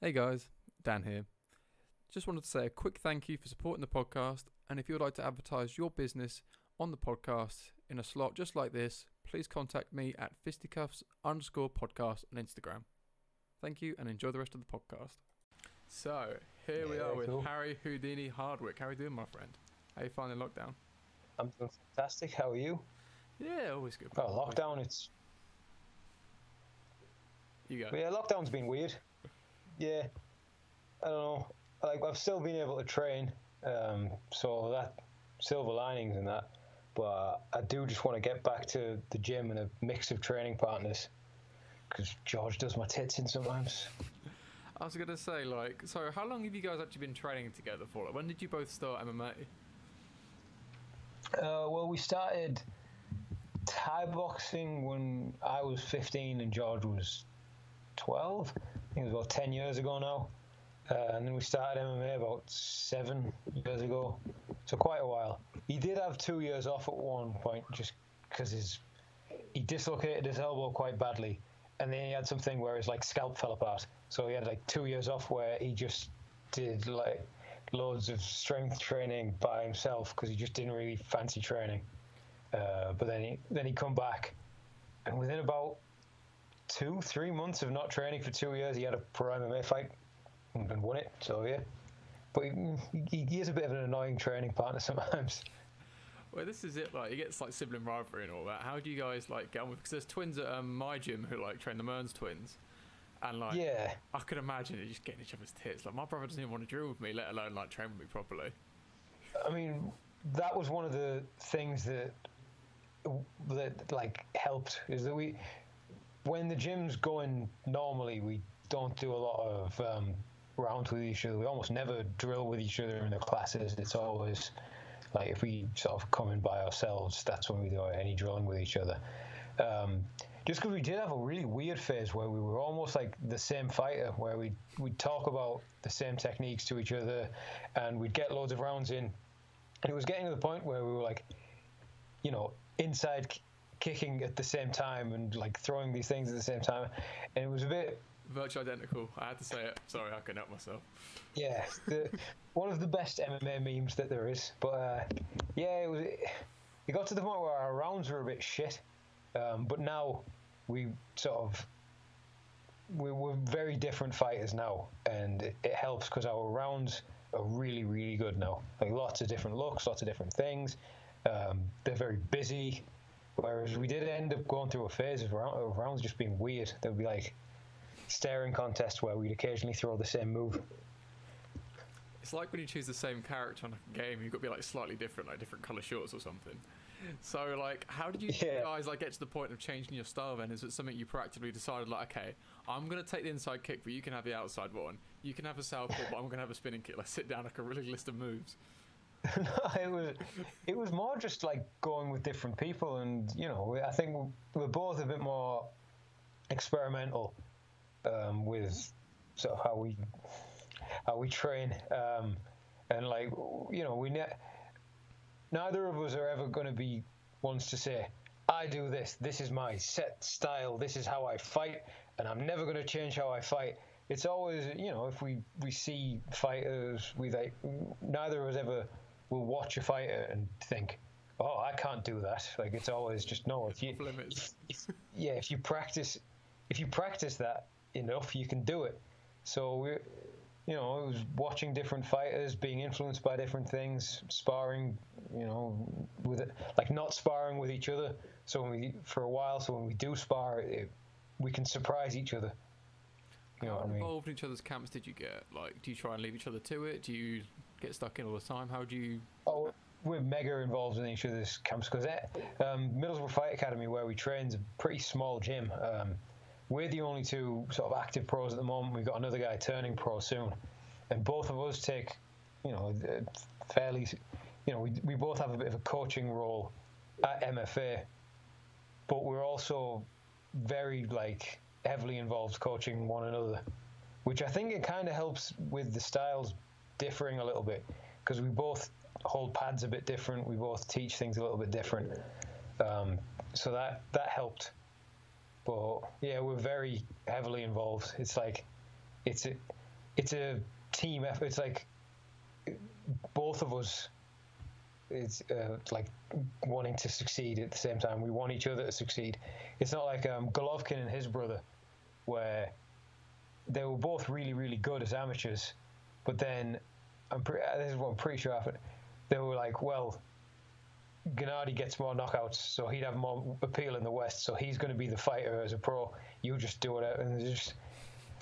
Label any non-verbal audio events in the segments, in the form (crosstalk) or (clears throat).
Hey guys, Dan here. Just wanted to say a quick thank you for supporting the podcast. And if you would like to advertise your business on the podcast in a slot just like this, please contact me at fisticuffs underscore podcast on Instagram. Thank you and enjoy the rest of the podcast. So here we Yeah, are with cool. Harry Houdini Hardwick. How are you doing, my friend? How you finding lockdown? I'm doing fantastic. How are you? Yeah, always good. Oh, man, lockdown. It's You go. yeah, lockdown's been weird. Yeah, I don't know. Like I've still been able to train, um, so that silver linings and that. But I do just want to get back to the gym and a mix of training partners, because George does my tits in sometimes. I was gonna say, like, so how long have you guys actually been training together for? Like, when did you both start MMA? Uh, well, we started Thai boxing when I was 15 and George was 12. It was about 10 years ago now. Uh, and then we started MMA about seven years ago. So quite a while. He did have two years off at one point just because his he dislocated his elbow quite badly. And then he had something where his like scalp fell apart. So he had like two years off where he just did like loads of strength training by himself because he just didn't really fancy training. Uh, but then he then he come back, and within about two three months of not training for two years, he had a pro MMA fight and won it. So yeah, but he, he, is a bit of an annoying training partner (laughs) sometimes. Well, this is it. Like, he gets like sibling rivalry and all that. How do you guys like get on with? Because there's twins at um, my gym who like train the Mearns twins, and like, yeah, I could imagine it just getting each other's tits. Like, my brother doesn't even want to drill with me, let alone like train with me properly. I mean that was one of the things that that like helped is that we when the gym's going normally we don't do a lot of um, rounds with each other. We almost never drill with each other in the classes. It's always like if we sort of come in by ourselves that's when we do any drilling with each other. Um, just because we did have a really weird phase where we were almost like the same fighter where we we'd talk about the same techniques to each other and we'd get loads of rounds in. And it was getting to the point where we were like, you know, inside kicking at the same time and like throwing these things at the same time, and it was a bit, Virtually identical. I had to say it. Sorry, I couldn't help myself. yeah, the, one of the best MMA memes that there is. But uh, yeah, it was. It got to the point where our rounds were a bit shit, um, but now we sort of. We, we're very different fighters now, and it, it helps because our rounds are really, really good now. Like lots of different looks, lots of different things. Um, they're very busy. Whereas we did end up going through a phase of, round, of rounds just being weird. There would be like staring contests where we'd occasionally throw the same move. It's like when you choose the same character on a game, you've got to be like slightly different, like different color shorts or something. So like, how did you Yeah. guys like get to the point of changing your style? Then is it something you proactively decided like, okay, I'm gonna take the inside kick, but you can have the outside one. You can have a southpaw, but I'm gonna have a spinning kick. Let's sit down like a really list of moves. (laughs) it was it was more just like going with different people, and you know, I think we're both a bit more experimental um, with sort of how we how we train, um, and like you know, we ne- neither of us are ever going to be ones to say, "I do this. This is my set style. This is how I fight, and I'm never going to change how I fight." It's always, you know, if we we see fighters, we like neither of us ever will watch a fighter and think, "Oh, I can't do that." Like it's always just no. If you, if, yeah, if you practice, if you practice that enough, you can do it. So we, you know, I was watching different fighters, being influenced by different things, sparring, you know, with it, like not sparring with each other. So when we, for a while, so when we do spar, it, we can surprise each other. You know How what I mean? involved in each other's camps did you get? Like, do you try and leave each other to it? Do you get stuck in all the time? How do you? Oh, we're mega involved in each other's camps because um, Middlesbrough Fight Academy, where we train, is a pretty small gym. Um, we're the only two sort of active pros at the moment. We've got another guy turning pro soon, and both of us take, you know, fairly, you know, we we both have a bit of a coaching role at MFA, but we're also very like heavily involved coaching one another, which I think it kind of helps with the styles differing a little bit because we both hold pads a bit different. We both teach things a little bit different, um, so that that helped. But yeah, we're very heavily involved. It's like it's a, it's a team effort. It's like both of us. It's uh, like wanting to succeed at the same time. We want each other to succeed. It's not like um, Golovkin and his brother, where they were both really, really good as amateurs, but then I'm pretty. Uh, this is what I'm pretty sure happened. They were like, well, Gennady gets more knockouts, so he'd have more appeal in the West. So he's going to be the fighter as a pro. You just do it, and just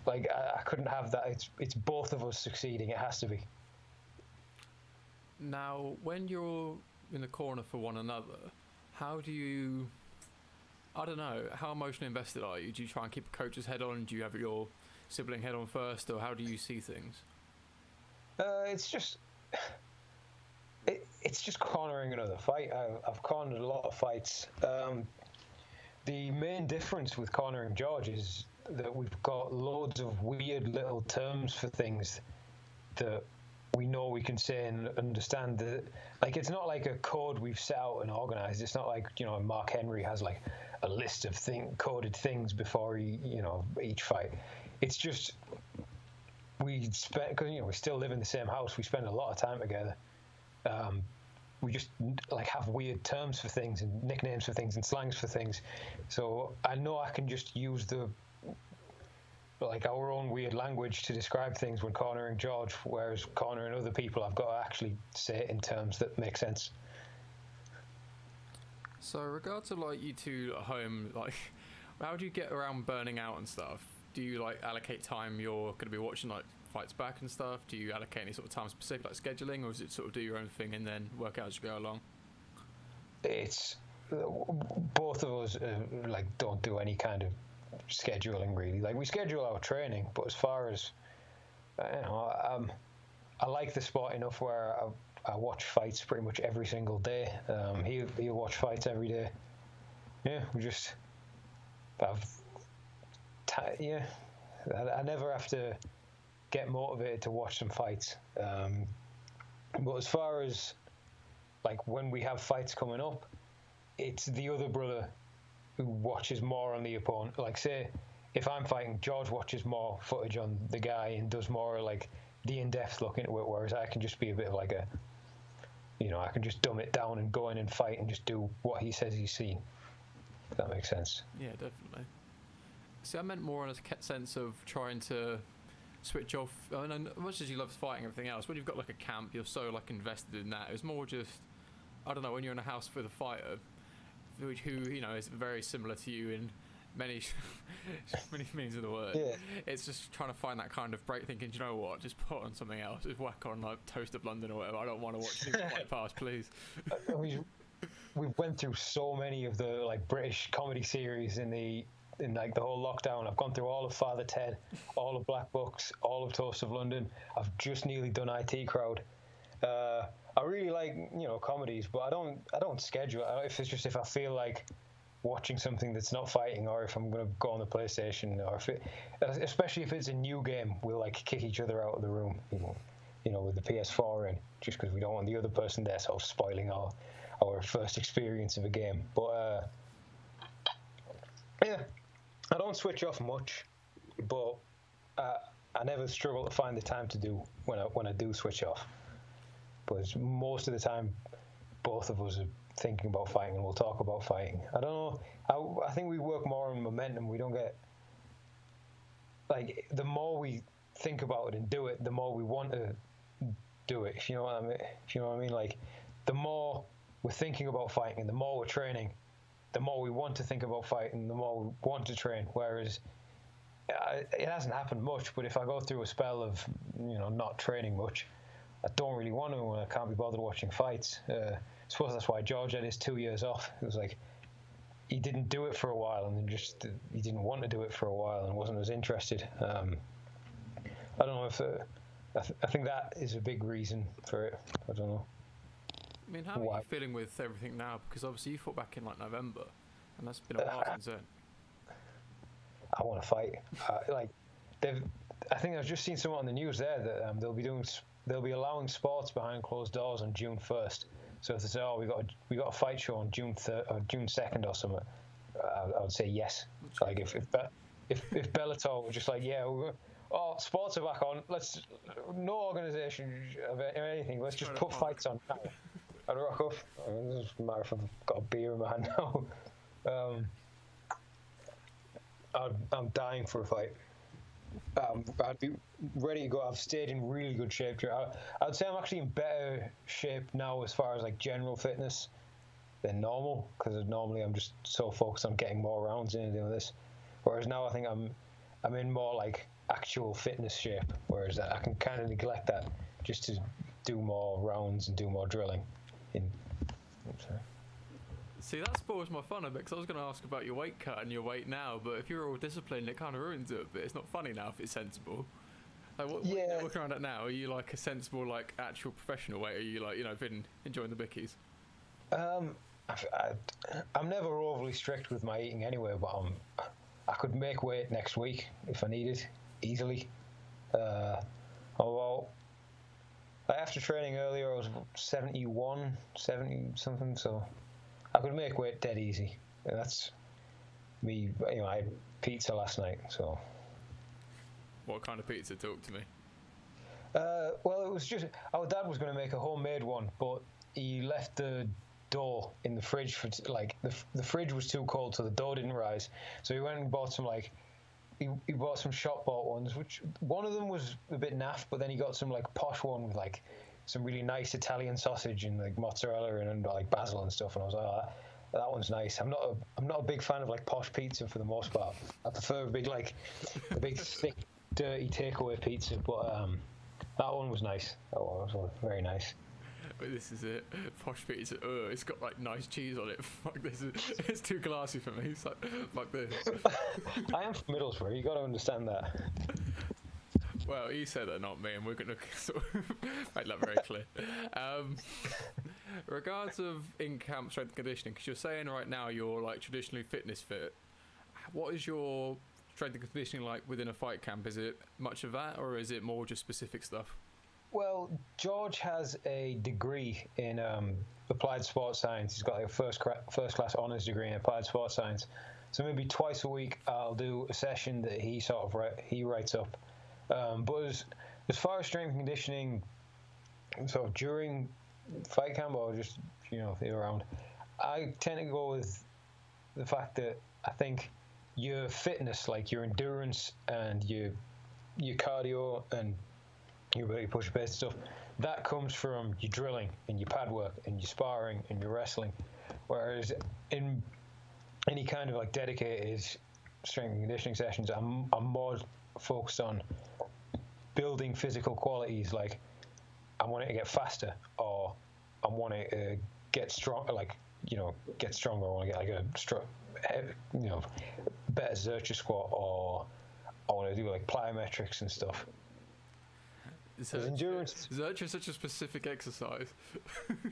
like I, I couldn't have that. It's it's both of us succeeding. It has to be. Now, when you're in the corner for one another, how do you? I don't know. How emotionally invested are you? Do you try and keep a coach's head on? Do you have your sibling head on first, or how do you see things? Uh, it's just it, it's just cornering another fight. I, I've cornered a lot of fights. Um, the main difference with cornering George is that we've got loads of weird little terms for things that we know we can say and understand that like it's not like a code we've set out and organized it's not like you know mark henry has like a list of thing coded things before he you know each fight it's just we spend because you know we still live in the same house we spend a lot of time together um, we just like have weird terms for things and nicknames for things and slangs for things so i know i can just use the like our own weird language to describe things when cornering George, whereas cornering other people, I've got to actually say it in terms that make sense. So, regard to like you two at home, like, (laughs) how do you get around burning out and stuff? Do you like allocate time you're going to be watching like fights back and stuff? Do you allocate any sort of time specific like scheduling, or is it sort of do your own thing and then work out as you go along? It's both of us uh, like don't do any kind of scheduling really. Like we schedule our training, but as far as you know, um, I like the sport enough where I, I watch fights pretty much every single day. Um, he he'll watch fights every day. Yeah, we just have yeah. I, I, never have to get motivated to watch some fights. Um, but as far as like when we have fights coming up, it's the other brother who watches more on the opponent. Like, say, if I'm fighting, George watches more footage on the guy and does more like the in-depth look into it, whereas I can just be a bit of like a, you know, I can just dumb it down and go in and fight and just do what he says he's seen. If that makes sense. Yeah, definitely. See, I meant more in a sense of trying to switch off. I mean, as much as you love fighting everything else, when you've got like a camp, you're so like invested in that. It's more just, I don't know, when you're in a house with a fighter, who you know is very similar to you in many (laughs) many means of the word. Yeah. It's just trying to find that kind of break, thinking, you know what, just put on something else, just whack on like Toast of London or whatever. I don't want to watch anything quite past, please. we we went through so many of the like British comedy series in the in like the whole lockdown. I've gone through all of Father Ted, all of Black Books, all of Toast of London. I've just nearly done IT Crowd. Uh, I really like you know comedies, but I don't I don't schedule it. If it's just if I feel like watching something that's not fighting, or if I'm going to go on the PlayStation, or if it, especially if it's a new game, we'll like kick each other out of the room, you know, you know with the PS4 in, just because we don't want the other person there sort of spoiling our our first experience of a game. But uh, yeah, I don't switch off much, but uh, I never struggle to find the time to do when I when I do switch off. But most of the time, both of us are thinking about fighting, and we'll talk about fighting. I don't know. I, I think we work more on momentum. We don't get like the more we think about it and do it, the more we want to do it. If you know what I mean. If you know what I mean. Like the more we're thinking about fighting, and the more we're training, the more we want to think about fighting, the more we want to train. Whereas uh, it hasn't happened much, but if I go through a spell of you know not training much, I don't really want to. and I can't be bothered watching fights. Uh, I suppose that's why George had his two years off. It was like he didn't do it for a while, and just he didn't want to do it for a while, and wasn't as interested. Um, I don't know if uh, I, th- I, think that is a big reason for it. I don't know. I mean, how why? are you feeling with everything now? Because obviously you fought back in like November, and that's been a while uh, since then. I want to fight. Uh, like they've. I think I've just seen someone on the news there that um, they'll be doing they'll be allowing sports behind closed doors on June 1st. So if they say, "Oh, we got a, we got a fight show on June third or June 2nd or something," I, I would say yes. Like if if if, if Bellator was just like, "Yeah, we're, oh, sports are back on. Let's no organisation of anything. Let's just put fights on. (laughs) I'd rock up. It doesn't matter if I've got a beer in my hand (laughs) now. Um, I'd, I'm dying for a fight. Um, I'd be ready to go. I've stayed in really good shape. I, I'd say I'm actually in better shape now as far as like general fitness than normal because normally I'm just so focused on getting more rounds in and doing this. Whereas now I think I'm I'm in more like actual fitness shape. Whereas I can kind of neglect that just to do more rounds and do more drilling. In sorry. See, that spoils my fun a bit because I was going to ask about your weight cut and your weight now, but if you're all disciplined, it kind of ruins it a bit. It's not funny now if it's sensible. Like, what, Yeah. what, looking around at now, are you like a sensible, like actual professional weight? Are you like, you know, been enjoying the bickies? Um, I, I'm never overly strict with my eating anyway, but I'm, I could make weight next week if I needed easily. Uh, after training earlier, I was 71, 70 something, so I could make weight dead easy. And that's me. You know, I had pizza last night, so. What kind of pizza? Talk to me. Uh, well, it was just our dad was going to make a homemade one, but he left the dough in the fridge for like the the fridge was too cold, so the dough didn't rise. So he went and bought some like he, he bought some shop bought ones, which one of them was a bit naff, but then he got some like posh one with like some really nice Italian sausage and like mozzarella and, and like basil and stuff. And I was like, oh, that, that one's nice. I'm not a I'm not a big fan of like posh pizza for the most part. I prefer a big like a big thick dirty takeaway pizza, but um. That one was nice. That one was very nice. But this is it. (laughs) Posh pizza. Ugh, it's got like nice cheese on it. (laughs) Fuck this. Is, (laughs) it's too glassy for me. It's like, fuck this. I am from Middlesbrough. You got to understand that. Well, you said that, not me, and we're going to sort of make that very clear. Um, regards of in-camp strength and conditioning, because you're saying right now you're like traditionally fitness fit. What is your strength and conditioning like within a fight camp? Is it much of that, or is it more just specific stuff? Well, George has a degree in um, applied sports science. He's got like a first cra- first class honors degree in applied sports science. So maybe twice a week I'll do a session that he sort of he writes up. Um, but as, as far as strength conditioning, sort of during fight camp or just you know year round, I tend to go with the fact that I think your fitness, like your endurance and your your cardio and your to push pace stuff, that comes from your drilling and your pad work and your sparring and your wrestling. Whereas in any kind of like dedicated strength and conditioning sessions, I'm I'm more focused on building physical qualities. Like I want it to get faster, or I want it to get strong. Like you know, get stronger. I want to get like a you know better Zercher squat, or I want to do like plyometrics and stuff. Zerch- endurance- is such a specific exercise. (laughs)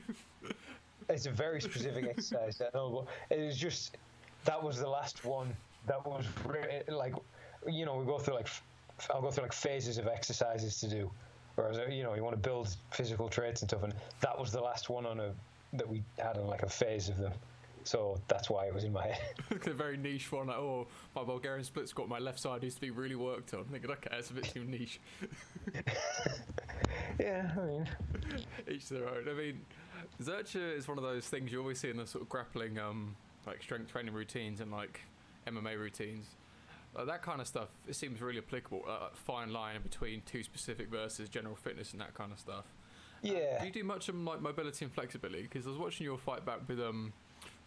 It's a very specific exercise. I know, but it was just that was the last one. That was like, you know, we go through like I'll go through like phases of exercises to do, whereas uh, you know you want to build physical traits and stuff, and that was the last one on a that we had on like a phase of them. So that's why it was in my head. (laughs) a very niche one. Like, oh, my Bulgarian split squat, my left side needs to be really worked on. Thinking, okay, it's a bit too niche. (laughs) yeah, I mean, Each to their own. I mean, Zercher is one of those things you always see in the sort of grappling, um, like strength training routines and like MMA routines. Uh, that kind of stuff, it seems really applicable. Uh, fine line between two specific versus general fitness and that kind of stuff. yeah. Do you do much of like mobility and flexibility? Because I was watching your fight back with um,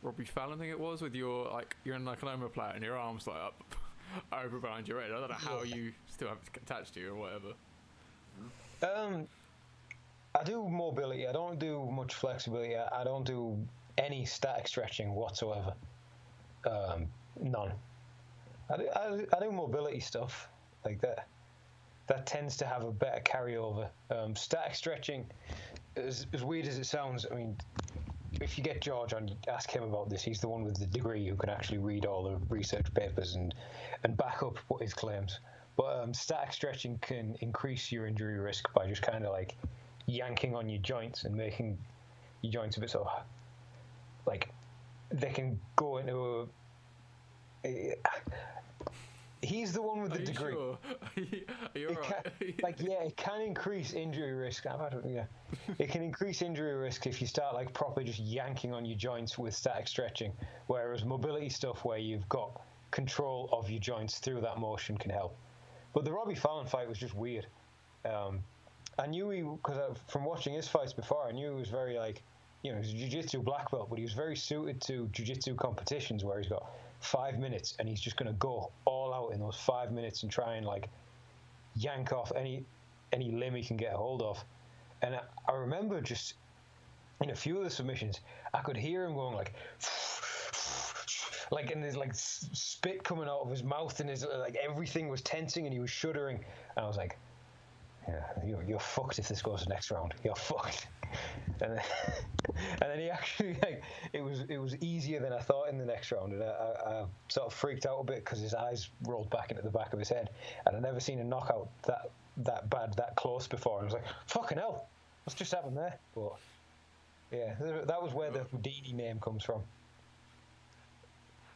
Robbie Fallon, I think it was, with your like you're in like an omoplate and your arms like up (laughs) over behind your head. I don't know how you still have it attached to you or whatever. Um, I do mobility. I don't do much flexibility. I, I don't do any static stretching whatsoever. Um, none. I do, I, do- I do mobility stuff like that. That tends to have a better carryover. Um, static stretching, as, as weird as it sounds, I mean, if you get George on, ask him about this. He's the one with the degree who can actually read all the research papers and, and back up what his claims. But um, static stretching can increase your injury risk by just kind of like yanking on your joints and making your joints a bit of like they can go into a, a he's the one with Are the you degree. sure? (laughs) Are you, are you It alright? can, like yeah, it can increase injury risk. I've had yeah, (laughs) it can increase injury risk if you start like properly just yanking on your joints with static stretching. Whereas mobility stuff, where you've got control of your joints through that motion, can help. But the Robbie Fallon fight was just weird. Um, I knew he because from watching his fights before, I knew he was very like, you know, he's a jiu-jitsu black belt, but he was very suited to jiu-jitsu competitions where he's got five minutes and he's just going to go all out in those five minutes and try and like yank off any any limb he can get a hold of. And I, I remember just in a few of the submissions, I could hear him going like. (sniffs) Like and there's like spit coming out of his mouth and his like everything was tensing and he was shuddering and I was like, yeah, you're, you're fucked if this goes the next round. You're fucked. And then, (laughs) and then he actually like it was it was easier than I thought in the next round, and I, I, I sort of freaked out a bit because his eyes rolled back into the back of his head, and I'd never seen a knockout that that bad that close before. I was like, fucking hell, what's just happened there? But yeah, that was where the Houdini name comes from.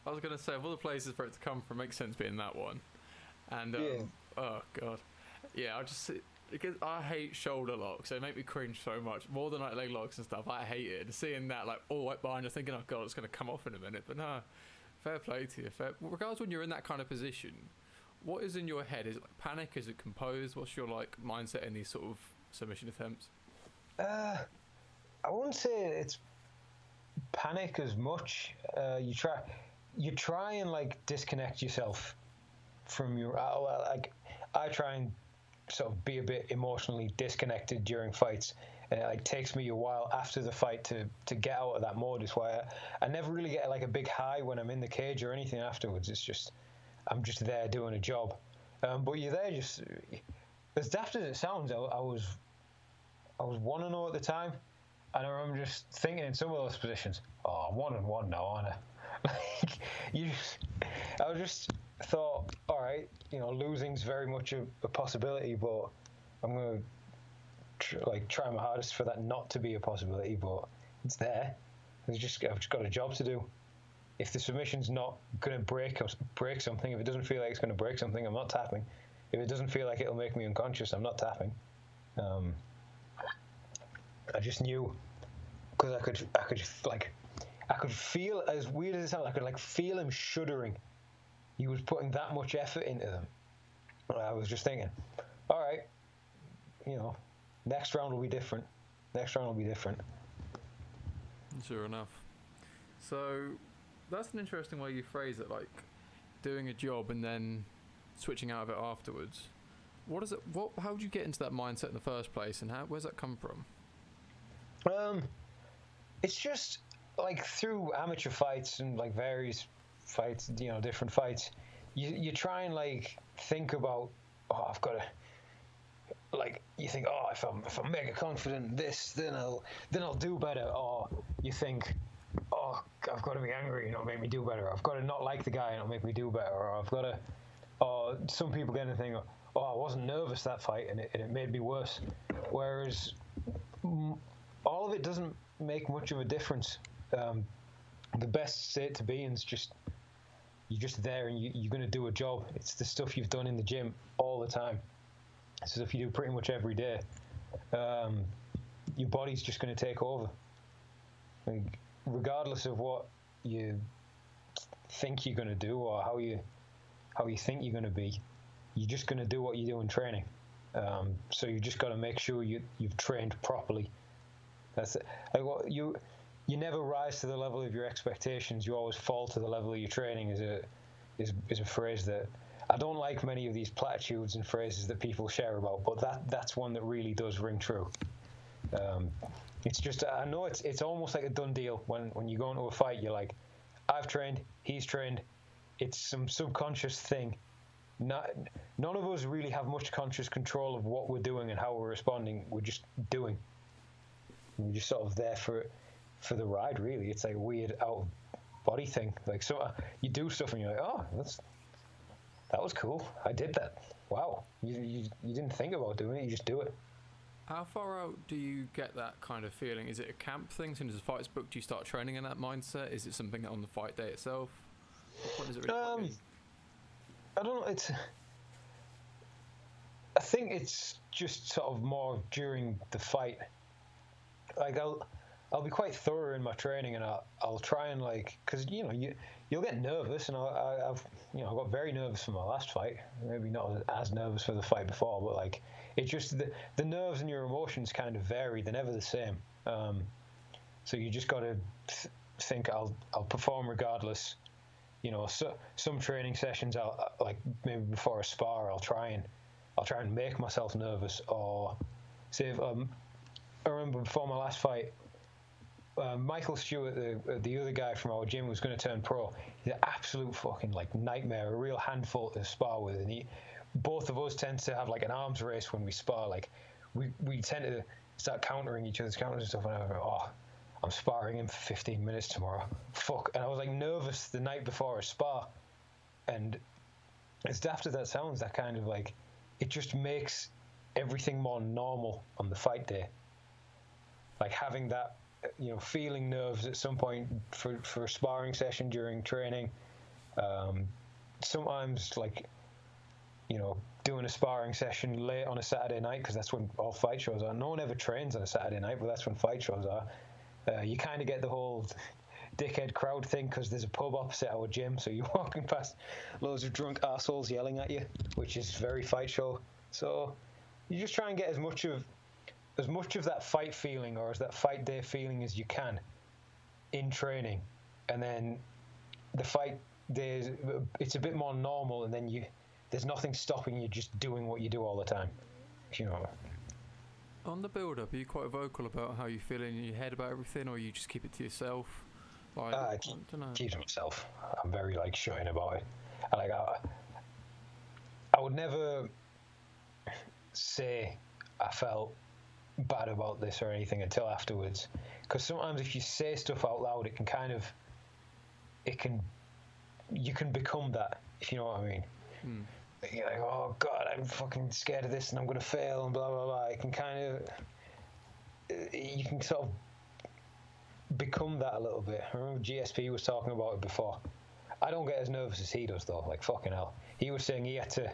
I was going to say, of all the places for it to come from, makes sense being that one. And, um, Yeah. oh, God. Yeah, I just, because I hate shoulder locks. They make me cringe so much. More than like leg locks and stuff. I hate it. Seeing that, like, all right behind you, thinking, oh, God, it's going to come off in a minute. But no, fair play to you. Fair, regardless when you're in that kind of position, what is in your head? Is it like panic? Is it composed? What's your, like, mindset in these sort of submission attempts? Uh, I wouldn't say it's panic as much. Uh, you try, you try and like disconnect yourself from your. Uh, well, like I try and sort of be a bit emotionally disconnected during fights, and it like takes me a while after the fight to to get out of that mode. Is why I, I never really get like a big high when I'm in the cage or anything afterwards. It's just I'm just there doing a job. Um, but you're there just as daft as it sounds. I, I was I was one and zero at the time, and I remember just thinking in some of those positions, "Oh, I'm one and one now, aren't I?" (laughs) like you, just, I was just thought, "All right, you know, losing's very much a, a possibility, but I'm gonna tr- like try my hardest for that not to be a possibility, but it's there. It's just I've just got a job to do. If the submission's not gonna break us- break something, if it doesn't feel like it's gonna break something, I'm not tapping. If it doesn't feel like it'll make me unconscious, I'm not tapping. Um, I just knew because I could, I could like, I could feel as weird as it sounds. I could like feel him shuddering. He was putting that much effort into them. And I was just thinking, all right, you know, next round will be different. Next round will be different. Sure enough. So that's an interesting way you phrase it, like doing a job and then switching out of it afterwards. What is it? What? How did you get into that mindset in the first place, and how? Where's that come from? Um, it's just like through amateur fights and like various fights, you know, different fights. You you try and like think about, oh, I've got to, like you think, oh, if I'm if I'm mega confident in this, then I'll then I'll do better. Or you think, oh, I've got to be angry and it'll make me do better. I've got to not like the guy and it'll make me do better. Or I've got to, or some people get to think, oh, I wasn't nervous that fight and it, and it made me worse. Whereas all of it doesn't make much of a difference. Um, the best state to be in is just you're just there and you, you're going to do a job. It's the stuff you've done in the gym all the time. It's stuff you do pretty much every day. Um, your body's just going to take over. Like, regardless of what you think you're going to do or how you how you think you're going to be, you're just going to do what you do in training. Um, so you just got to make sure you you've trained properly. That's it. Like you you never rise to the level of your expectations. You always fall to the level of your training. Is a is is a phrase that I don't like many of these platitudes and phrases that people share about, but that that's one that really does ring true. Um, it's just I know it's it's almost like a done deal when when you go into a fight. You're like, I've trained, he's trained. It's some subconscious thing. Not, none of us really have much conscious control of what we're doing and how we're responding. We're just doing. We're just sort of there for for the ride. Really, it's like a weird out of body thing. Like so, uh, you do stuff and you're like, oh, that's that was cool. I did that. Wow, you you, you didn't think about doing it. You just do it. How far out do you get that kind of feeling? Is it a camp thing? As soon as the fight's booked, do you start training in that mindset? Is it something on the fight day itself? What does it really Um, um, I don't know. It's. I think it's just sort of more during the fight. Like I'll, I'll be quite thorough in my training, and I'll, I'll try and like, because you know you you'll get nervous, and I, I've you know I got very nervous for my last fight. Maybe not as nervous for the fight before, but like it's just the the nerves and your emotions kind of vary. They're never the same. Um, so you just got to th- think I'll I'll perform regardless. You know, so, some training sessions I'll like maybe before a spar I'll try and I'll try and make myself nervous or say if, um, I remember before my last fight uh, Michael Stewart, the the other guy from our gym, was going to turn pro. He's an absolute fucking like nightmare, a real handful to spar with, and he, both of us tend to have like an arms race when we spar. Like we we tend to start countering each other's counters and stuff, and I go, oh, I'm sparring him for 15 minutes tomorrow. Fuck, and I was like nervous the night before a spar, and as daft as that sounds, that kind of like it just makes everything more normal on the fight day. Like having that you know, feeling nerves at some point for, for a sparring session during training. Um, sometimes, like, you know, doing a sparring session late on a Saturday night because that's when all fight shows are. No one ever trains on a Saturday night, but that's when fight shows are. Uh, you kind of get the whole dickhead crowd thing because there's a pub opposite our gym, so you're (laughs) walking past loads of drunk assholes yelling at you, which is very fight show. So you just try and get as much of as much of that fight feeling or as that fight day feeling as you can in training, and then the fight day it's a bit more normal, and then you there's nothing stopping you just doing what you do all the time. You know. On the build up, are you quite vocal about how you feel in your head about everything, or you just keep it to yourself? Like, uh, I keep, I keep to myself. I'm very like shutting about it. I, like I, I would never say I felt bad about this or anything until afterwards. Because sometimes if you say stuff out loud, it can kind of, it can, you can become that, if you know what I mean. Hmm. You're like, oh God, I'm fucking scared of this and I'm going to fail and blah, blah, blah. It can kind of, you can sort of become that a little bit. I remember GSP was talking about it before. I don't get as nervous as he does, though. Like, fucking hell. He was saying he had to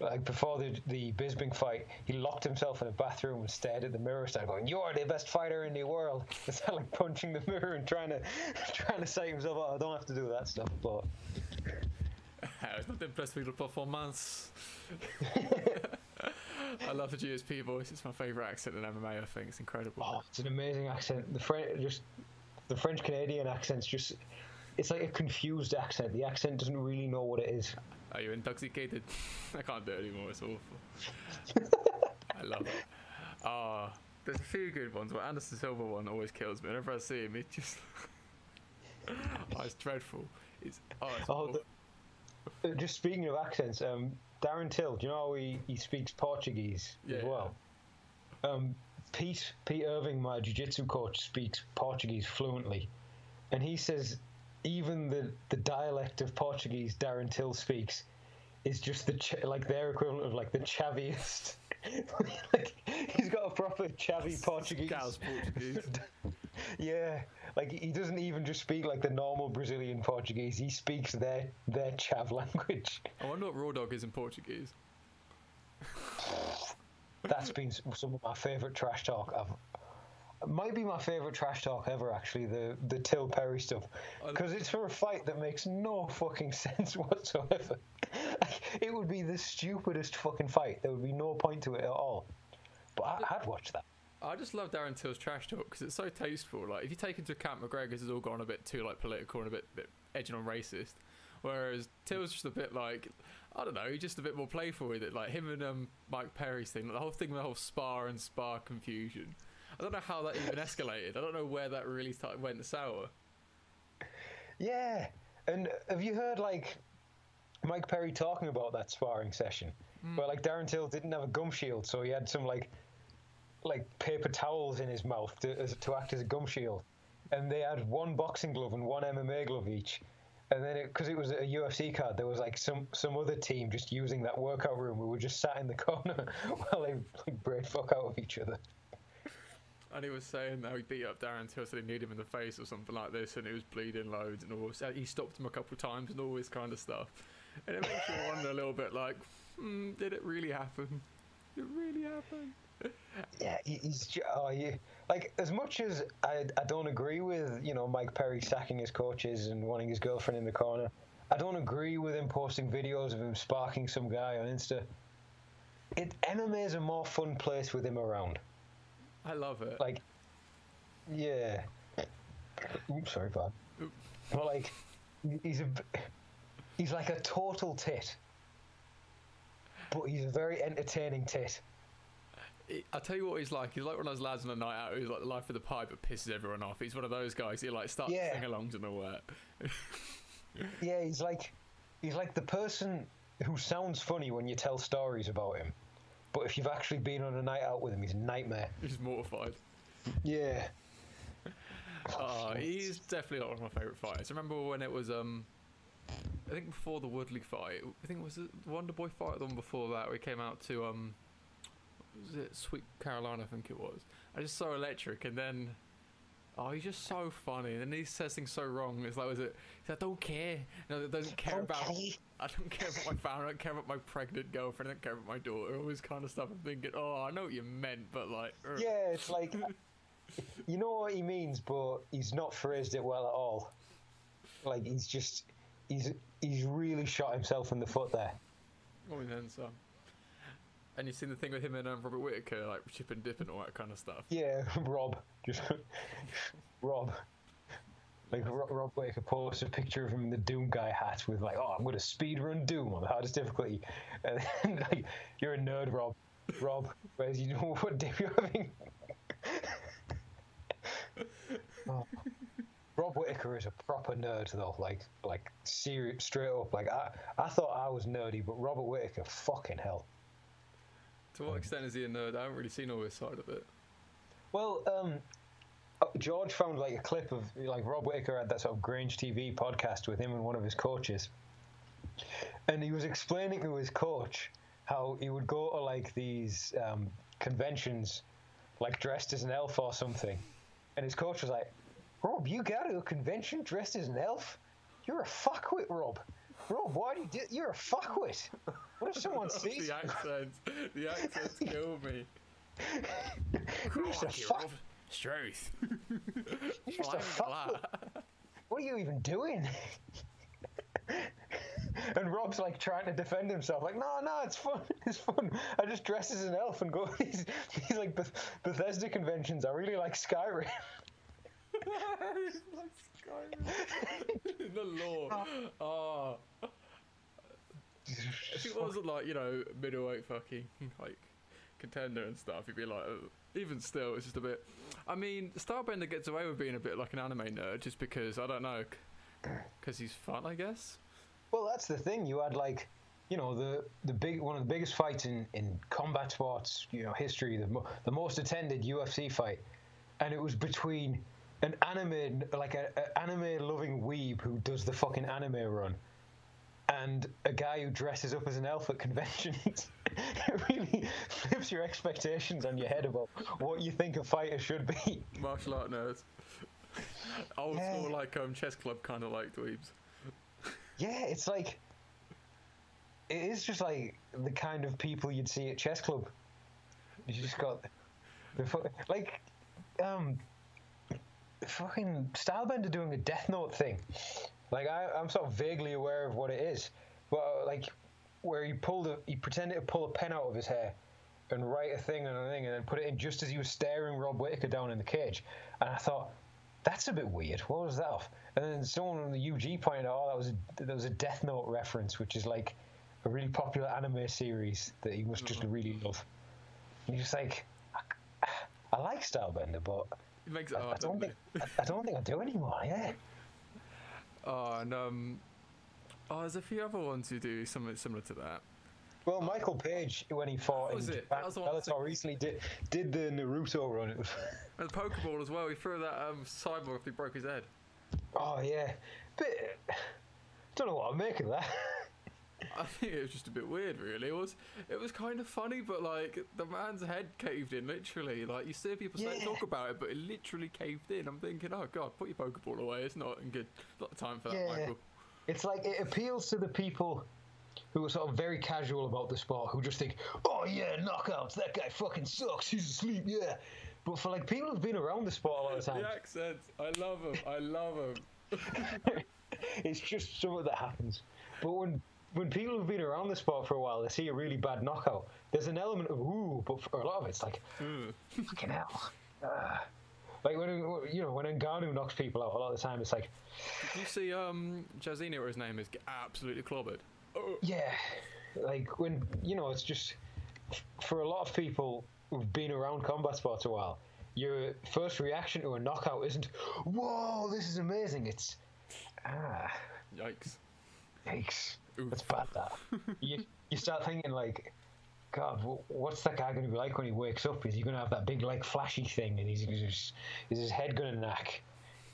like before the the Bisping fight, he locked himself in a bathroom and stared at the mirror, started going, "You're the best fighter in the world." (laughs) It's like punching the mirror and trying to (laughs) trying to say himself, "Oh, I don't have to do that stuff." But (laughs) I was not impressed with the performance. I love the GSP voice. It's my favourite accent in MMA. I think it's incredible. Oh, it's an amazing accent. The French, just the French Canadian accent's just. It's like a confused accent. The accent doesn't really know what it is. Are you intoxicated? (laughs) I can't do it anymore. It's awful. I love it. Ah, uh, there's a few good ones, but Anderson Silva one always kills me. Whenever I see him, it just (laughs) oh, it's dreadful. It's oh, it's oh the, just speaking of accents, um, Darren Till, do you know how he, he speaks Portuguese yeah, as well? Yeah. Um, Pete Pete Irving, my jiu-jitsu coach, speaks Portuguese fluently, and he says even the, the dialect of Portuguese Darren Till speaks is just the ch- like their equivalent of like the chaviest. (laughs) like he's got a proper chavy Portuguese. Portuguese. (laughs) yeah, like he doesn't even just speak like the normal Brazilian Portuguese. He speaks their their chav (laughs) language. I wonder what Raw Dog is in Portuguese. That's been some of my favourite trash talk I've might be my favorite trash talk ever. Actually, the the Till Perry stuff, because it's for a fight that makes no fucking (laughs) sense whatsoever. it would be the stupidest fucking fight. There would be no point to it at all. But I, would watch that. I just love Darren Till's trash talk because it's so tasteful. Like if you take into account McGregor's has all gone a bit too like political and a bit, bit edging on racist, whereas Till's just a bit like I don't know, he's just a bit more playful with it. Like him and um, Mike Perry's thing, like the whole thing, the whole spar and spar confusion. I don't know how that even escalated. I don't know where that really started, went sour. Yeah, and have you heard like Mike Perry talking about that sparring session, mm. where like Darren Till didn't have a gum shield, so he had some like like paper towels in his mouth to, as, to act as a gum shield, and they had one boxing glove and one MMA glove each. And then, because it, it, was a UFC card, there was like some some other team just using that workout room. We were just sat in the corner (laughs) while they like braid fuck out of each other and he was saying how he beat up Darren Till, said he kneed him in the face or something like this, and he was bleeding loads and all. So he stopped him a couple of times and all this kind of stuff. and it makes you wonder a little bit, like, hmm, did it really happen? Did it really happen? Yeah, he's oh, you like as much as I, I don't agree with you know Mike Perry sacking his coaches and wanting his girlfriend in the corner. I don't agree with him posting videos of him sparking some guy on Insta. It MMA is a more fun place with him around. I love it. Like, yeah. Oops, sorry. Oop. But like, he's a he's like a total tit, but he's a very entertaining tit. I'll tell you what he's like. He's like one of those lads on a night out who's like the life of the party but pisses everyone off. He's one of those guys who like starts Yeah. sing-alongs and all that. Yeah, he's like he's like the person who sounds funny when you tell stories about him, but if you've actually been on a night out with him, he's a nightmare. He's mortified. Yeah. (laughs) Oh, he's definitely not one of my favourite fighters. I remember when it was um, I think before the Woodley fight. I think it was the Wonder Boy fight, the one before that. he came out to um, was it Sweet Carolina? I think it was. I just so electric, and then. Oh, he's just so funny, and then he says things so wrong. It's like, was it? He's like, don't care. No, doesn't care about. I don't care about my (laughs) family. I don't care about my pregnant girlfriend. I don't care about my daughter. All this kind of stuff. I'm thinking, oh, I know what you meant, but like, ugh. Yeah, it's like you know what he means, but he's not phrased it well at all. Like he's just he's he's really shot himself in the foot there. Oh, and then some. And you've seen the thing with him and um, Robert Whitaker, like chip and dip and all that kind of stuff. Yeah, (laughs) Rob, just (laughs) Rob. Like Rob Whitaker posts a picture of him in the Doom guy hat with like, "Oh, I'm going to speed run Doom on the hardest difficulty," (laughs) and then, like, you're a nerd, Rob. Rob, where's (laughs) you know what Doom you're having. (laughs) Oh. Rob Whitaker is a proper nerd though, like like serious, straight up. Like I, I thought I was nerdy, but Robert Whitaker, fucking hell. To what extent is he a nerd? I haven't really seen all his side of it. Well, um, George found like a clip of like Rob Whitaker had that sort of Grange TV podcast with him and one of his coaches, and he was explaining to his coach how he would go to like these um, conventions, like dressed as an elf or something, and his coach was like, "Rob, you go to a convention dressed as an elf? You're a fuckwit, Rob." Rob, why do you do? You're a fuckwit. What if someone (laughs) sees? the accents, the accents (laughs) kill me. You're just a fuck. Strength. You're (laughs) just a Flying fuckwit. glad. what are you even doing? (laughs) and Rob's like trying to defend himself, like, no, no, it's fun, (laughs) it's fun. I just dress as an elf and go to these, these like Beth- Bethesda conventions. I really like Skyrim. Like Skyrim. the law. Oh. If he wasn't like, you know, middleweight fucking like contender and stuff, he'd be like, oh. Even still, it's just a bit. I mean, Stylebender gets away with being a bit like an anime nerd just because, I don't know, because (clears throat) he's fun, I guess. Well, that's the thing. You had like, you know, the the big one of the biggest fights in, in combat sports, you know, history. The mo- the most attended UFC fight, and it was between an anime like a, a anime loving weeb who does the fucking anime run, and a guy who dresses up as an elf at conventions. (laughs) (laughs) it really flips your expectations on your head about what you think a fighter should be. (laughs) Martial art nerds. Old Yeah. school, like um, chess club kind of like dweebs. Yeah, it's like it is just like the kind of people you'd see at chess club. You just got the fu- like um fucking Stylebender doing a Death Note thing. Like I, I'm sort of vaguely aware of what it is, but like where he pulled a, he pretended to pull a pen out of his hair and write a thing on a thing and then put it in just as he was staring Rob Whitaker down in the cage, and I thought. That's a bit weird. What was that off? And then someone on the UG pointed out, "Oh, that was a that was a Death Note reference, which is like a really popular anime series that he must just really love." And he's just like, I, I like Stylebender, but It makes it I, I don't think? I, I don't think I do anymore. Yeah. (laughs) Oh, and um, oh, there's a few other ones who do something similar to that. Well, Michael Page, when he fought in. Japan, That was the one I was Bellator recently, did did the Naruto run. It was, (laughs) And the Pokeball as well. He threw that um cyborg if he broke his head. oh yeah, but don't know what I make of that. I think it was just a bit weird, really. It was it was kind of funny, but like the man's head caved in, literally. Like you see people Yeah. talk about it, but it literally caved in. I'm thinking, oh god, put your Pokeball away. It's not in good. Not time for that, Yeah. Michael. It's like it appeals to the people who are sort of very casual about the sport, who just think, "Oh yeah, knockouts, that guy fucking sucks, he's asleep, yeah." But for like people who've been around the sport a lot of times, The accents, I love them. I love them. (laughs) it's just something that happens. But when when people who've been around the sport for a while, they see a really bad knockout. There's an element of ooh, but for a lot of it's like fucking hell. Uh, (laughs) like when you know when Ngannou knocks people out, a lot of the time it's like Did you see um Jazini, or his name is, absolutely clobbered? Oh, yeah, like when you know it's just for a lot of people who've been around combat sports a while. Your first reaction to a knockout isn't "Whoa, this is amazing." It's ah, yikes. yikes. Oof. That's bad. That (laughs) you you start thinking like, God, what's that guy going to be like when he wakes up? Is he going to have that big like flashy thing, and he's just is his head going to knack?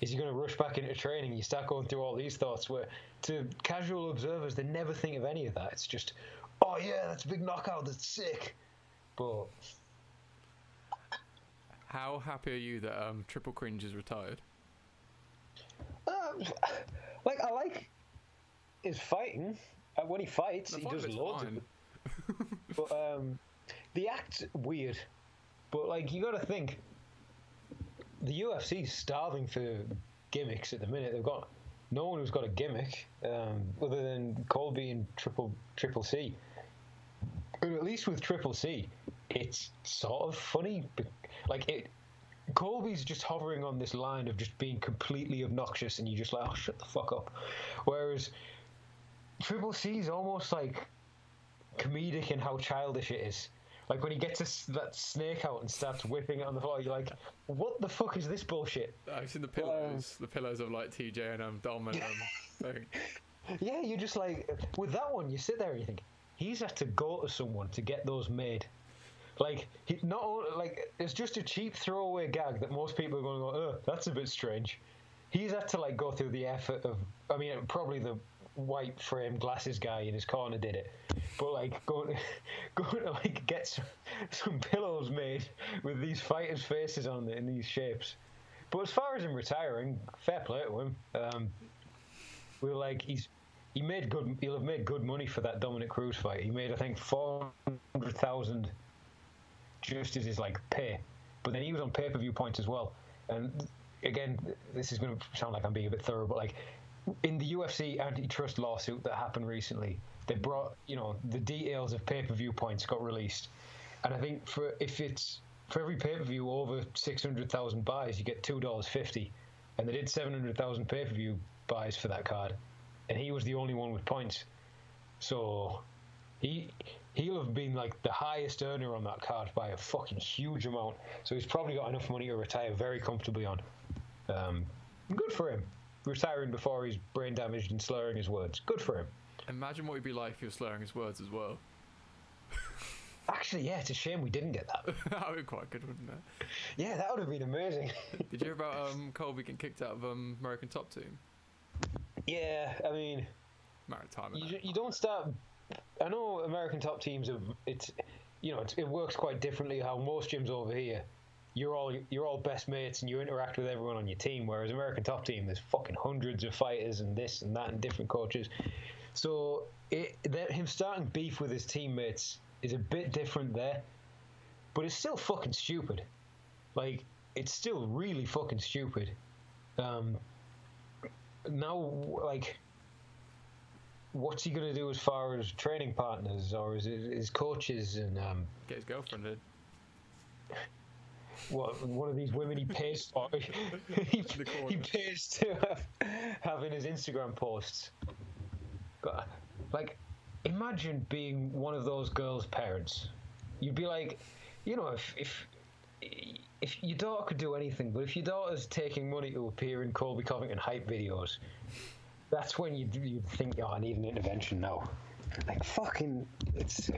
Is he going to rush back into training? You start going through all these thoughts. Where to casual observers, they never think of any of that. It's just, oh yeah, that's a big knockout. That's sick. But How happy are you that um Triple Cringe is retired? um, like I like his fighting. Uh, when he fights, The he does loads fine. it. (laughs) But um, the act's weird. But like you got to think, the UFC's starving for gimmicks at the minute. They've got no one who's got a gimmick um, other than Colby and Triple Triple C. And at least with Triple C, it's sort of funny. Like it, Colby's just hovering on this line of just being completely obnoxious, and you're just like, oh, shut the fuck up. Whereas Triple C's almost like comedic in how childish it is. Like when he gets a s that snake out and starts whipping it on the floor, you're like, "What the fuck is this bullshit?" I've seen the pillows, the pillows of like TJ and um, Dom and um, (laughs) thing. Yeah, you're just like, with that one, you sit there and you think, he's had to go to someone to get those made. Like, he not only, like it's just a cheap throwaway gag that most people are going to go, "Oh, that's a bit strange." He's had to like go through the effort of, I mean, probably the white frame glasses guy in his corner did it, but like going, (laughs) going to like get some, some pillows made with these fighters' faces on in these shapes. But as far as him retiring, fair play to him. Um, we were like, he's he made good. He'll have made good money for that Dominick Cruz fight. He made, I think, four hundred thousand just as his like pay. But then he was on pay per view points as well. And again, this is going to sound like I'm being a bit thorough, but like in the UFC antitrust lawsuit that happened recently, they brought you know the details of pay per view points got released, and I think for if it's for every pay per view over six hundred thousand buys, you get two dollars fifty, and they did seven hundred thousand pay per view buys for that card, and he was the only one with points, so he he'll have been like the highest earner on that card by a fucking huge amount. So he's probably got enough money to retire very comfortably on. Um, good for him. Retiring before he's brain damaged and slurring his words. Good for him. Imagine what he'd be like if he was slurring his words as well. (laughs) Actually, yeah, it's a shame we didn't get that. (laughs) that would be quite good, wouldn't it? yeah, that would have been amazing. (laughs) Did you hear about um, Colby getting kicked out of um, American Top Team? yeah, I mean, Maritime. you, you don't start. I know American top teams have. It's you know it's, it works quite differently. How most gyms over here, you're all you're all best mates and you interact with everyone on your team. Whereas American top team, there's fucking hundreds of fighters and this and that and different coaches. So it, that him starting beef with his teammates is a bit different there, but it's still fucking stupid. Like it's still really fucking stupid. Um, now, like what's he to do as far as training partners or is it his coaches and um, Get his girlfriend in. What one of these women he pays (laughs) for he, he pays to have, (laughs) have in his Instagram posts. God, like, imagine being one of those girls' parents. You'd be like, you know, if if if your daughter could do anything, but if your daughter's taking money to appear in Colby Covington hype videos, that's when you you think, oh, I need an intervention now. Like fucking, it's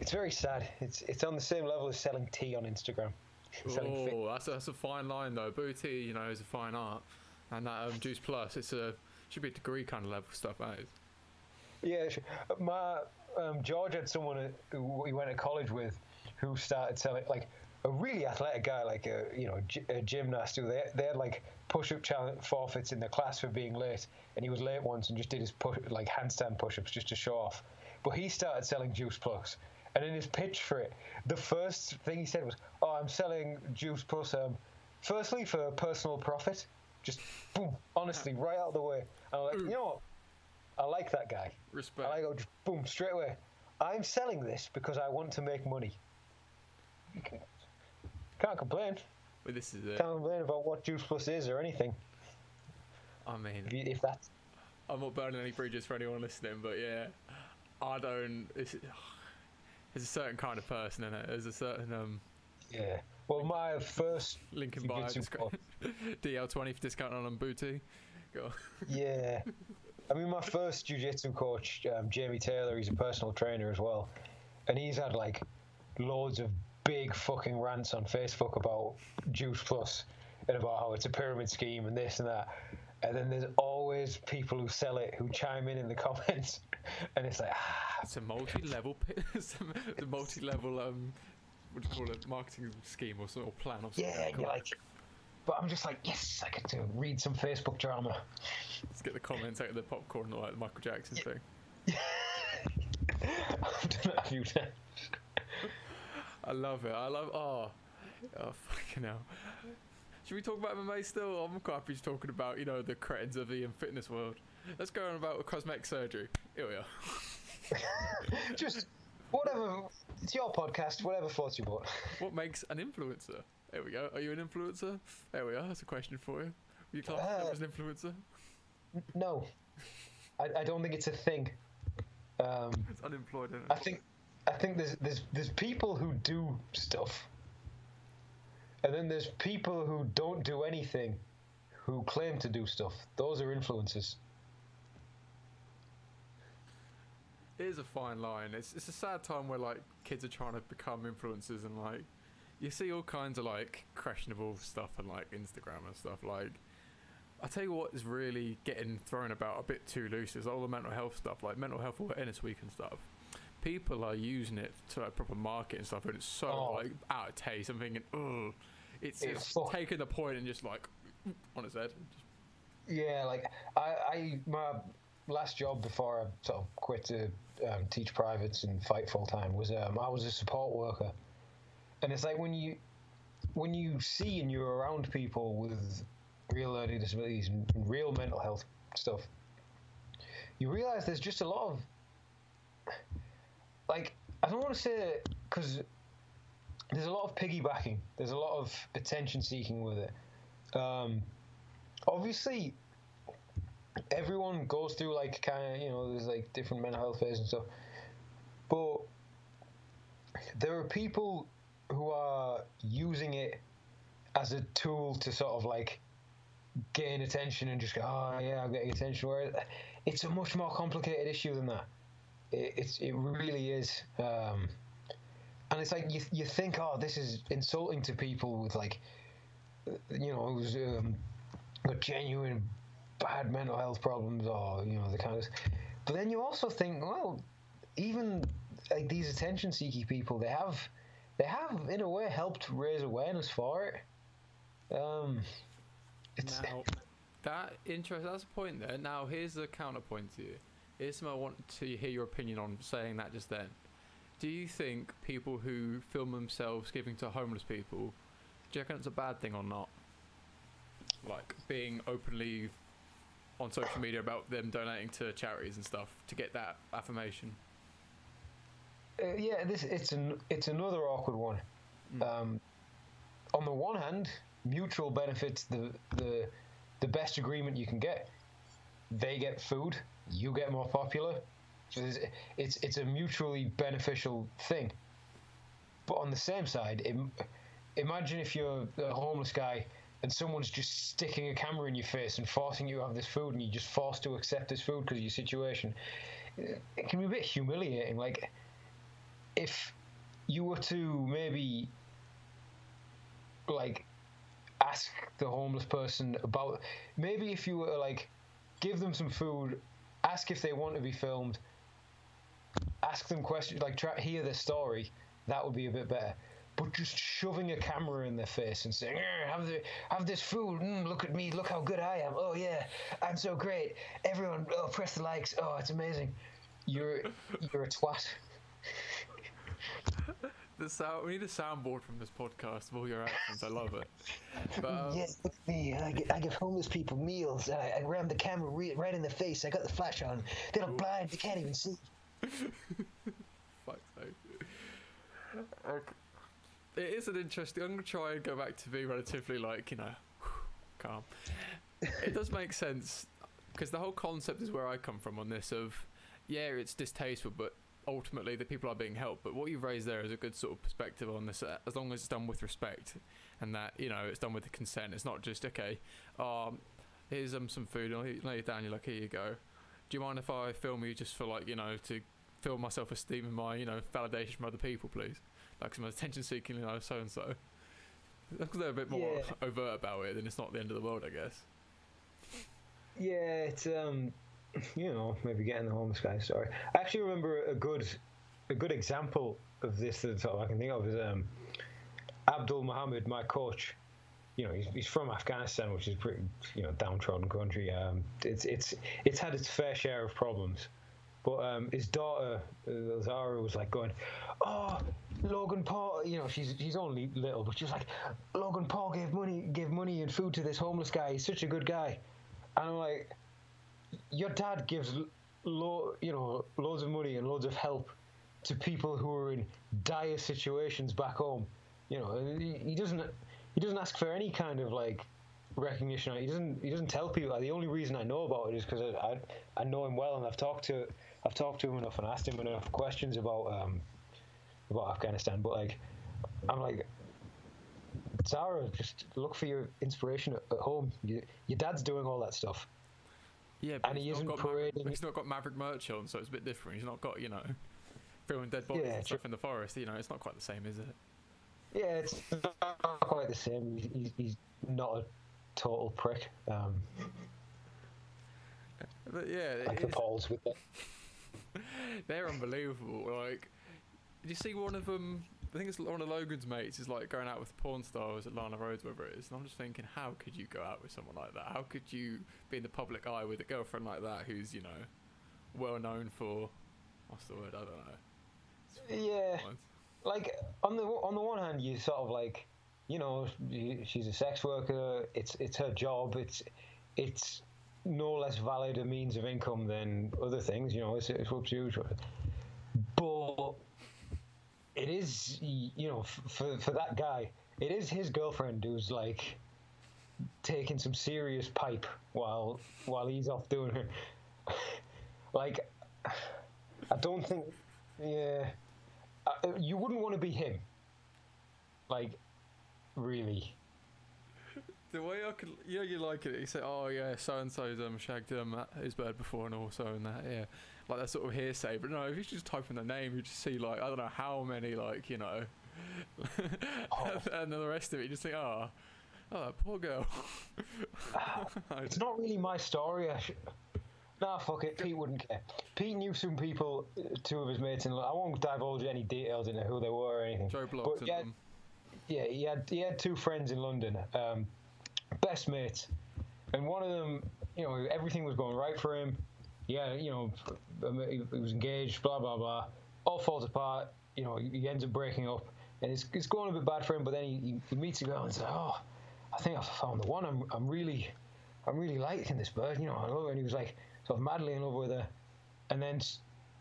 it's very sad. It's it's on the same level as selling tea on Instagram. (laughs) Oh, that's a, that's a fine line though. Bootea, you know, is a fine art, and that um, Juice Plus, it's a should be a degree kind of level stuff. That is. Yeah, my um, George had someone uh, who he went to college with who started selling like a really athletic guy, like a you know a gymnast, who they they had like push-up challenge forfeits in the class for being late, and he was late once and just did his push like handstand push-ups just to show off. But he started selling juice plus, and in his pitch for it, the first thing he said was, "Oh, I'm selling juice plus, um, firstly for personal profit." Just boom, honestly, right out of the way. And I'm like, you know what? I like that guy. Respect. And I go, boom, straight away. I'm selling this because I want to make money. Can't complain. But this is it. Can't complain about what Juice Plus is or anything. I mean, If, you, if that's I'm not burning any bridges for anyone listening, but yeah, I don't. There's a certain kind of person in it. There's a certain um, yeah. Well, my first link in bio. discount- (laughs) DL20 for discount on Bootea. Go. Yeah. I mean, my first jiu-jitsu coach, um, Jamie Taylor, he's a personal trainer as well, and he's had like loads of big fucking rants on Facebook about Juice Plus and about how it's a pyramid scheme and this and that. And then there's always people who sell it who chime in in the (laughs) comments, and it's like, ah, It's a multi-level. (laughs) it's a multi-level. Um, what do you call it? Marketing scheme or sort of plan or something. yeah, you're like, but I'm just like, yes, I get to read some Facebook drama. Let's get the comments out of the popcorn like the Michael Jackson thing. I've done that a few times. I love it. I love. Oh, oh fucking hell. Should we talk about MMA still? I'm quite happy talking about you know the cretins of the um, fitness world. Let's go on about cosmetic surgery. Here we are. (laughs) Just whatever. It's your podcast. Whatever thoughts you want. (laughs) What makes an influencer? There we go. Are you an influencer? There we are. That's a question for you. Will you class yourself Uh, as an influencer? No, I, I don't think it's a thing. Um, It's unemployed. Isn't I think I think there's there's there's people who do stuff, and then there's people who don't do anything, who claim to do stuff. Those are influencers. It is a fine line. It's it's a sad time where like kids are trying to become influencers and like you see all kinds of like questionable stuff on like Instagram and stuff. Like I tell you what is really getting thrown about a bit too loose is all the mental health stuff, like mental health awareness week and stuff. People are using it to like proper market and stuff, and it's so Oh. like out of taste. I'm thinking, oh, it's, It it's taking the point and just like on its head. Yeah, like I, I my last job before I sort of quit to um, teach privates and fight full time was um, I was a support worker, and it's like when you when you see and you're around people with real learning disabilities and real mental health stuff, you realize there's just a lot of like I don't want to say because there's a lot of piggybacking, there's a lot of attention seeking with it. Um, obviously everyone goes through like kind of you know there's like different mental health phases and stuff. But there are people who are using it as a tool to sort of like gain attention and just go oh yeah i'm getting attention. Where it's a much more complicated issue than that. It, it's it really is um, and it's like you, you think oh this is insulting to people with like you know was um, got genuine bad mental health problems or you know the kind of but then you also think well even like these attention seeking people they have they have in a way helped raise awareness for it um it's Now, that interest. That's a point there. Now, here's the counterpoint to you. Here's something I want to hear your opinion on saying that just then. Do you think people who film themselves giving to homeless people, do you reckon it's a bad thing or not? Like being openly on social media about them donating to charities and stuff to get that affirmation. uh, yeah this it's an it's another awkward one um on the one hand mutual benefits the the the best agreement you can get they get food you get more popular it's it's, it's a mutually beneficial thing. But on the same side im- imagine if you're a homeless guy and someone's just sticking a camera in your face and forcing you to have this food and you're just forced to accept this food because of your situation. It can be a bit humiliating like if you were to maybe like ask the homeless person about maybe if you were like give them some food ask if they want to be filmed ask them questions like try hear their story that would be a bit better but just shoving a camera in their face and saying, "Eh, "Have the have this food. Mm, look at me. Look how good I am. Oh yeah, I'm so great. Everyone, oh press the likes. Oh, it's amazing. You're you're a twat. (laughs) The sound, we need a soundboard from this podcast of all your actions. I love it. But, um, yes, look at me. I, gi- I give homeless people meals. I, I ram the camera re- right in the face. I got the flash on. They look blind. They can't even see. Fuck's sake. Okay. It is an interesting. I'm gonna try and go back to be relatively like you know, (sighs) calm. It does make sense because the whole concept is where I come from on this. Of yeah, it's distasteful, but ultimately the people are being helped. But what you've raised there is a good sort of perspective on this. uh, As long as it's done with respect, and that you know it's done with the consent. It's not just okay. Um, here's um some food. I'll lay it down. You're like, here you go. Do you mind if I film you just for like you know to feel my self esteem and my, you know, validation from other people, please. Like some attention seeking, you know, so and so. Because they're a bit more Yeah. overt about it, then it's not the end of the world, I guess. Yeah, it's um, (laughs) you know, maybe getting the homeless guy story. I actually remember a good, a good example of this that I can think of is um, Abdul Muhammad, my coach. You know, he's, he's from Afghanistan, which is a pretty, you know, downtrodden country. Um, it's it's it's had its fair share of problems, but um, his daughter uh, Zara was like going, "Oh, Logan Paul." You know, she's she's only little, but she's like, "Logan Paul gave money gave money and food to this homeless guy. He's such a good guy." And I'm like, your dad gives lo- you know loads of money and loads of help to people who are in dire situations back home. You know, he, he doesn't he doesn't ask for any kind of like recognition. He doesn't he doesn't tell people. The only reason I know about it is because I, I I know him well and I've talked to I've talked to him enough and asked him enough questions about um about Afghanistan. But like, I'm like. Zara, just look for your inspiration at, at home. You, your dad's doing all that stuff. Yeah, but And he he's, isn't not got Maverick, parading- he's not got Maverick merch on, so it's a bit different. He's not got, you know, filming dead bodies Yeah, and stuff in the forest. You know, it's not quite the same, is it? Yeah, it's not quite the same. He's, he's, not a total prick. Um, But yeah, like the Pauls with it. (laughs) they're unbelievable. Like, did you see one of them? I think it's one of Logan's mates is like going out with porn stars at Lana Rhoades, whatever it is. And I'm just thinking, how could you go out with someone like that? How could you be in the public eye with a girlfriend like that who's, you know, well known for what's the word? I don't know. Yeah, like on the on the one hand, you sort of like, you know, she's a sex worker. It's it's her job. It's it's no less valid a means of income than other things. You know, it's it's up to you. But it is, you know, for for that guy, it is his girlfriend who's like taking some serious pipe while while he's off doing her. (laughs) like, I don't think, yeah, you wouldn't want to be him. Like, really. The way I could, you know, you like it. You say, "Oh yeah, so and so's um shagged um his bird before and also and that." Yeah, like that sort of hearsay. But no, if you just type in the name, you just see like I don't know how many like you know, Oh. (laughs) and then the rest of it, you just think, "Oh, oh, that poor girl." (laughs) It's not really my story. I sh- nah, fuck it. Pete wouldn't care. Pete knew some people, uh, two of his mates, and I won't divulge any details into who they were or anything. Joe Bloggs But yeah, them. yeah, he had he had two friends in London, um, best mates, and one of them, you know, everything was going right for him. Yeah, you know, um, he, was engaged, blah blah blah. All falls apart. You know, he, ends up breaking up, and it's, it's going a bit bad for him. But then he, he, he meets a girl and says, "Oh, I think I've found the one. I'm I'm really, I'm really liking this bird. You know, I love her." And he was like sort of madly in love with her, and then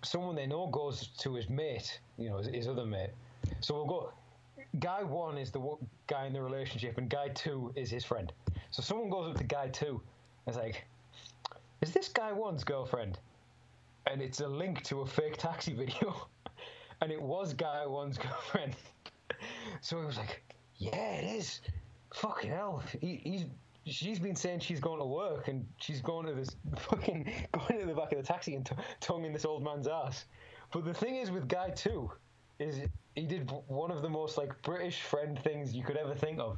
someone they know goes to his mate, you know, his, his other mate. So we'll go guy one is the guy in the relationship, and guy two is his friend. So someone goes up to guy two and is like, "Is this guy one's girlfriend?" And it's a link to a fake taxi video, (laughs) and it was guy one's (laughs) girlfriend. so he was like, "Yeah, it is. Fucking hell, he, he's." She's been saying she's going to work and she's going to this (laughs) fucking going to the back of the taxi and t- tonguing this old man's ass. But the thing is with guy two, is he did one of the most like British friend things you could ever think of.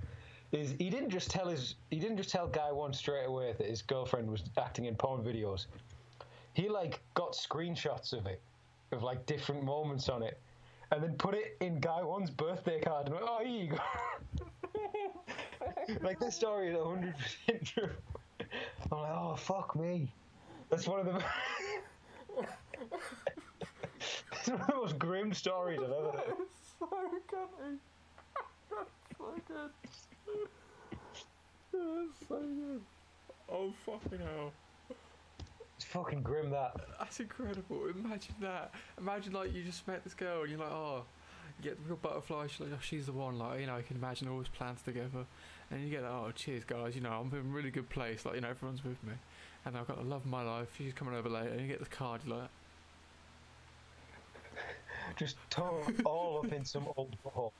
Is he didn't just tell his he didn't just tell guy one straight away that his girlfriend was acting in porn videos. He like got screenshots of it, of like different moments on it, and then put it in Guy One's birthday card. And went, oh, here you go. (laughs) like this story is hundred percent true. I'm like, oh fuck me. That's one of the. (laughs) It's one of the most grim stories I've ever heard. so good. That's so good. That's so good. Oh fucking hell. It's fucking grim that. That's incredible. Imagine that. Imagine like you just met this girl and you're like, oh, you get the real butterfly. She's like, oh, she's the one. Like, you know, I can imagine all his plans together. And you get like, oh, cheers, guys. You know, I'm in a really good place. Like, you know, everyone's with me. And I've got the love of my life. She's coming over later. And you get the card. You're like, Just tore all up in some old butthole.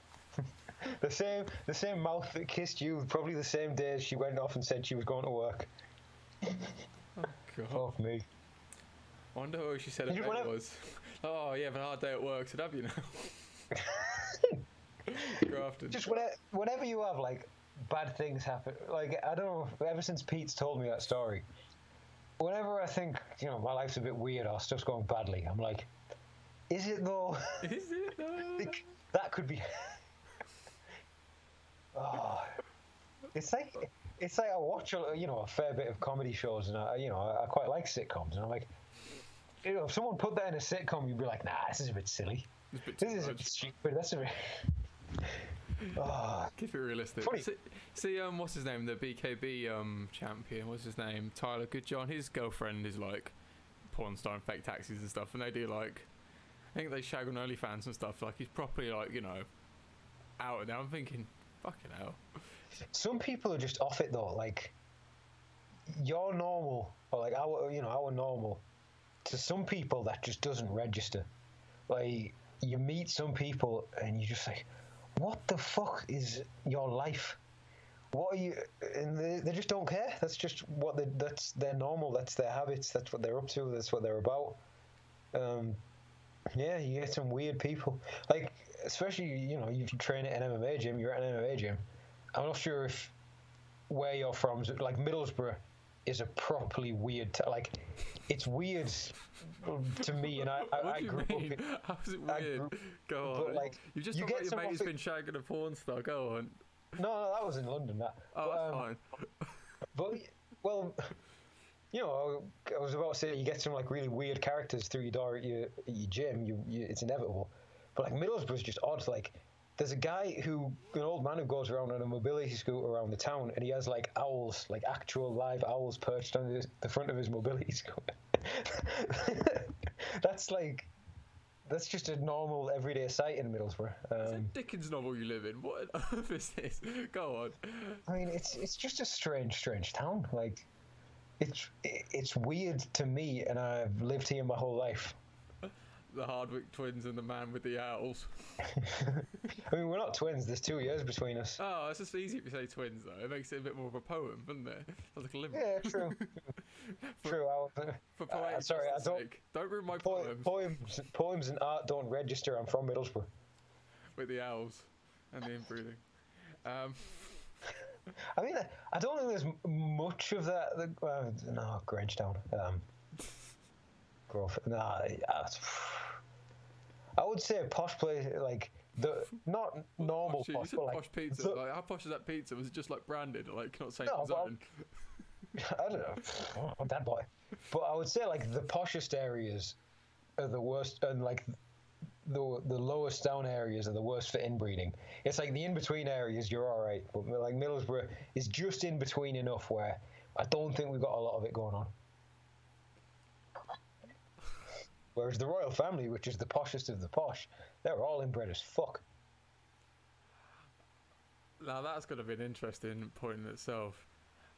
(laughs) the same, the same mouth that kissed you. Probably the same day she went off and said she was going to work. oh god. Fuck me. I wonder who she said it wanna- was. Oh, yeah, but a hard day at work. So have you now? (laughs) Grafton. Just whenever, whenever you have like bad things happen, like I don't know. Ever since Pete's told me that story, whenever I think you know my life's a bit weird or stuff's going badly, I'm like, is it though? Is it though? That could be. oh, it's like it's like I watch a you know a fair bit of comedy shows and I you know I, quite like sitcoms and I'm like, you know, if someone put that in a sitcom, you'd be like, nah, this is a bit silly. A bit This is a bit stupid. That's a bit. (laughs) oh, Keep it realistic. Funny. See, see, um, what's his name? The BKB um champion. What's his name? Tyler Goodjohn. His girlfriend is like porn star and fake taxis and stuff, and they do like, think they shag on OnlyFans and stuff. Like he's properly like you know, out and now I'm thinking, fucking hell. some people are just off it though. Like, you're normal, or like our, you know, our normal. To some people, that just doesn't register. Like, you meet some people and you just like, what the fuck is your life? What are you? And they, they just don't care. That's just what they, that's their normal. That's their habits. That's what they're up to. That's what they're about. Um, yeah, you get some weird people. Like, especially you know, you train at an MMA gym. You're at an MMA gym. I'm not sure if where you're from, like Middlesbrough, is a properly weird. T- like, it's weird to me, and I, I, (laughs) I grew up. In, (laughs) How's it weird? grew- Go but, on. like, you just you get your mate of who's been shagging a porn star. Go on. no, no, that was in London. That. Oh, But, that's um, fine. But well, you know, I was about to say you get some like really weird characters through your door at your, at your gym. You, you, it's inevitable. But like Middlesbrough's just odd. Like, there's a guy who, an old man who goes around on a mobility scooter around the town, and he has like owls, like actual live owls perched on the, the front of his mobility (laughs) scooter. that's like, that's just a normal everyday sight in Middlesbrough. It's a Um, Dickens novel you live in. What on earth is this? Go on. I mean, it's it's just a strange, strange town. Like, it's it's weird to me, and I've lived here my whole life. The Hardwick twins and the man with the owls. (laughs) I mean, we're not twins. There's two years between us. Oh, it's just easy if you say twins, though. It makes it a bit more of a poem, doesn't it? Sounds like a limerick. Yeah, true. (laughs) true. I, was- For Uh, sorry, I don't- sake. Don't ruin my po- poems poems, poems, and art don't register. I'm from Middlesbrough. with the owls and the inbreeding. Um, I mean, I- don't think there's much of that. The, uh, no, Grangetown. Um, Grove. Yeah, I would say a posh place, like the not normal posh, you posh, said but like posh pizza. the- like, how posh is that pizza? Was it just like branded, like not saying No? (laughs) I don't know. I'm that boy. But I would say like the poshest areas are the worst, and like the the lowest down areas are the worst for inbreeding. It's like the in between areas you're all right, but like Middlesbrough is just in between enough where I don't think we've got a lot of it going on. Whereas the royal family, which is the poshest of the posh, they're all inbred as fuck. Now that's going to be an interesting point in itself.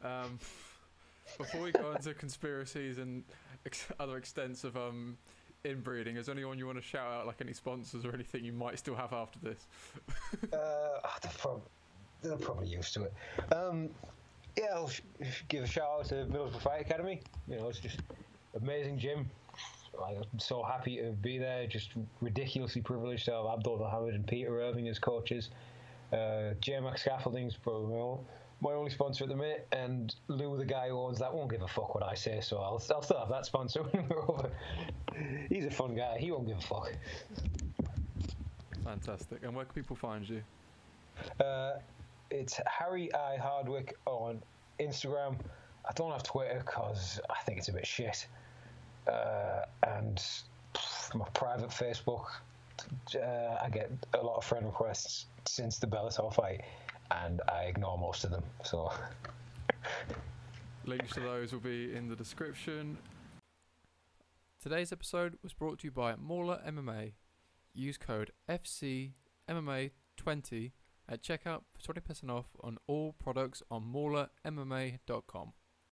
Um, (laughs) before we go into conspiracies and ex- other extents of um, inbreeding, is there anyone you want to shout out, like any sponsors or anything you might still have after this? (laughs) Uh, ah, they're, prob- they're probably used to it. Um, yeah, I'll sh- give a shout out to Middlesbrough Fight Academy. You know, it's just amazing gym. Like, I'm so happy to be there. Just ridiculously privileged to have Abdul Mohammed and Peter Irving as coaches. Uh, JMac Scaffolding's probably my only, sponsor at the minute, and Lou, the guy who owns that, won't give a fuck what I say, so I'll, I'll still have that sponsor when we're over. He's a fun guy. He won't give a fuck. Fantastic. And where can people find you? Uh, it's Harry I Hardwick on Instagram. I don't have Twitter because I think it's a bit shit. Uh, and my private Facebook, uh, I get a lot of friend requests since the Bellator fight, and I ignore most of them. So Links to those will be in the description. Today's episode was brought to you by Mauler MMA. Use code FCMMA20 at checkout for 20% off on all products on maulermma.com.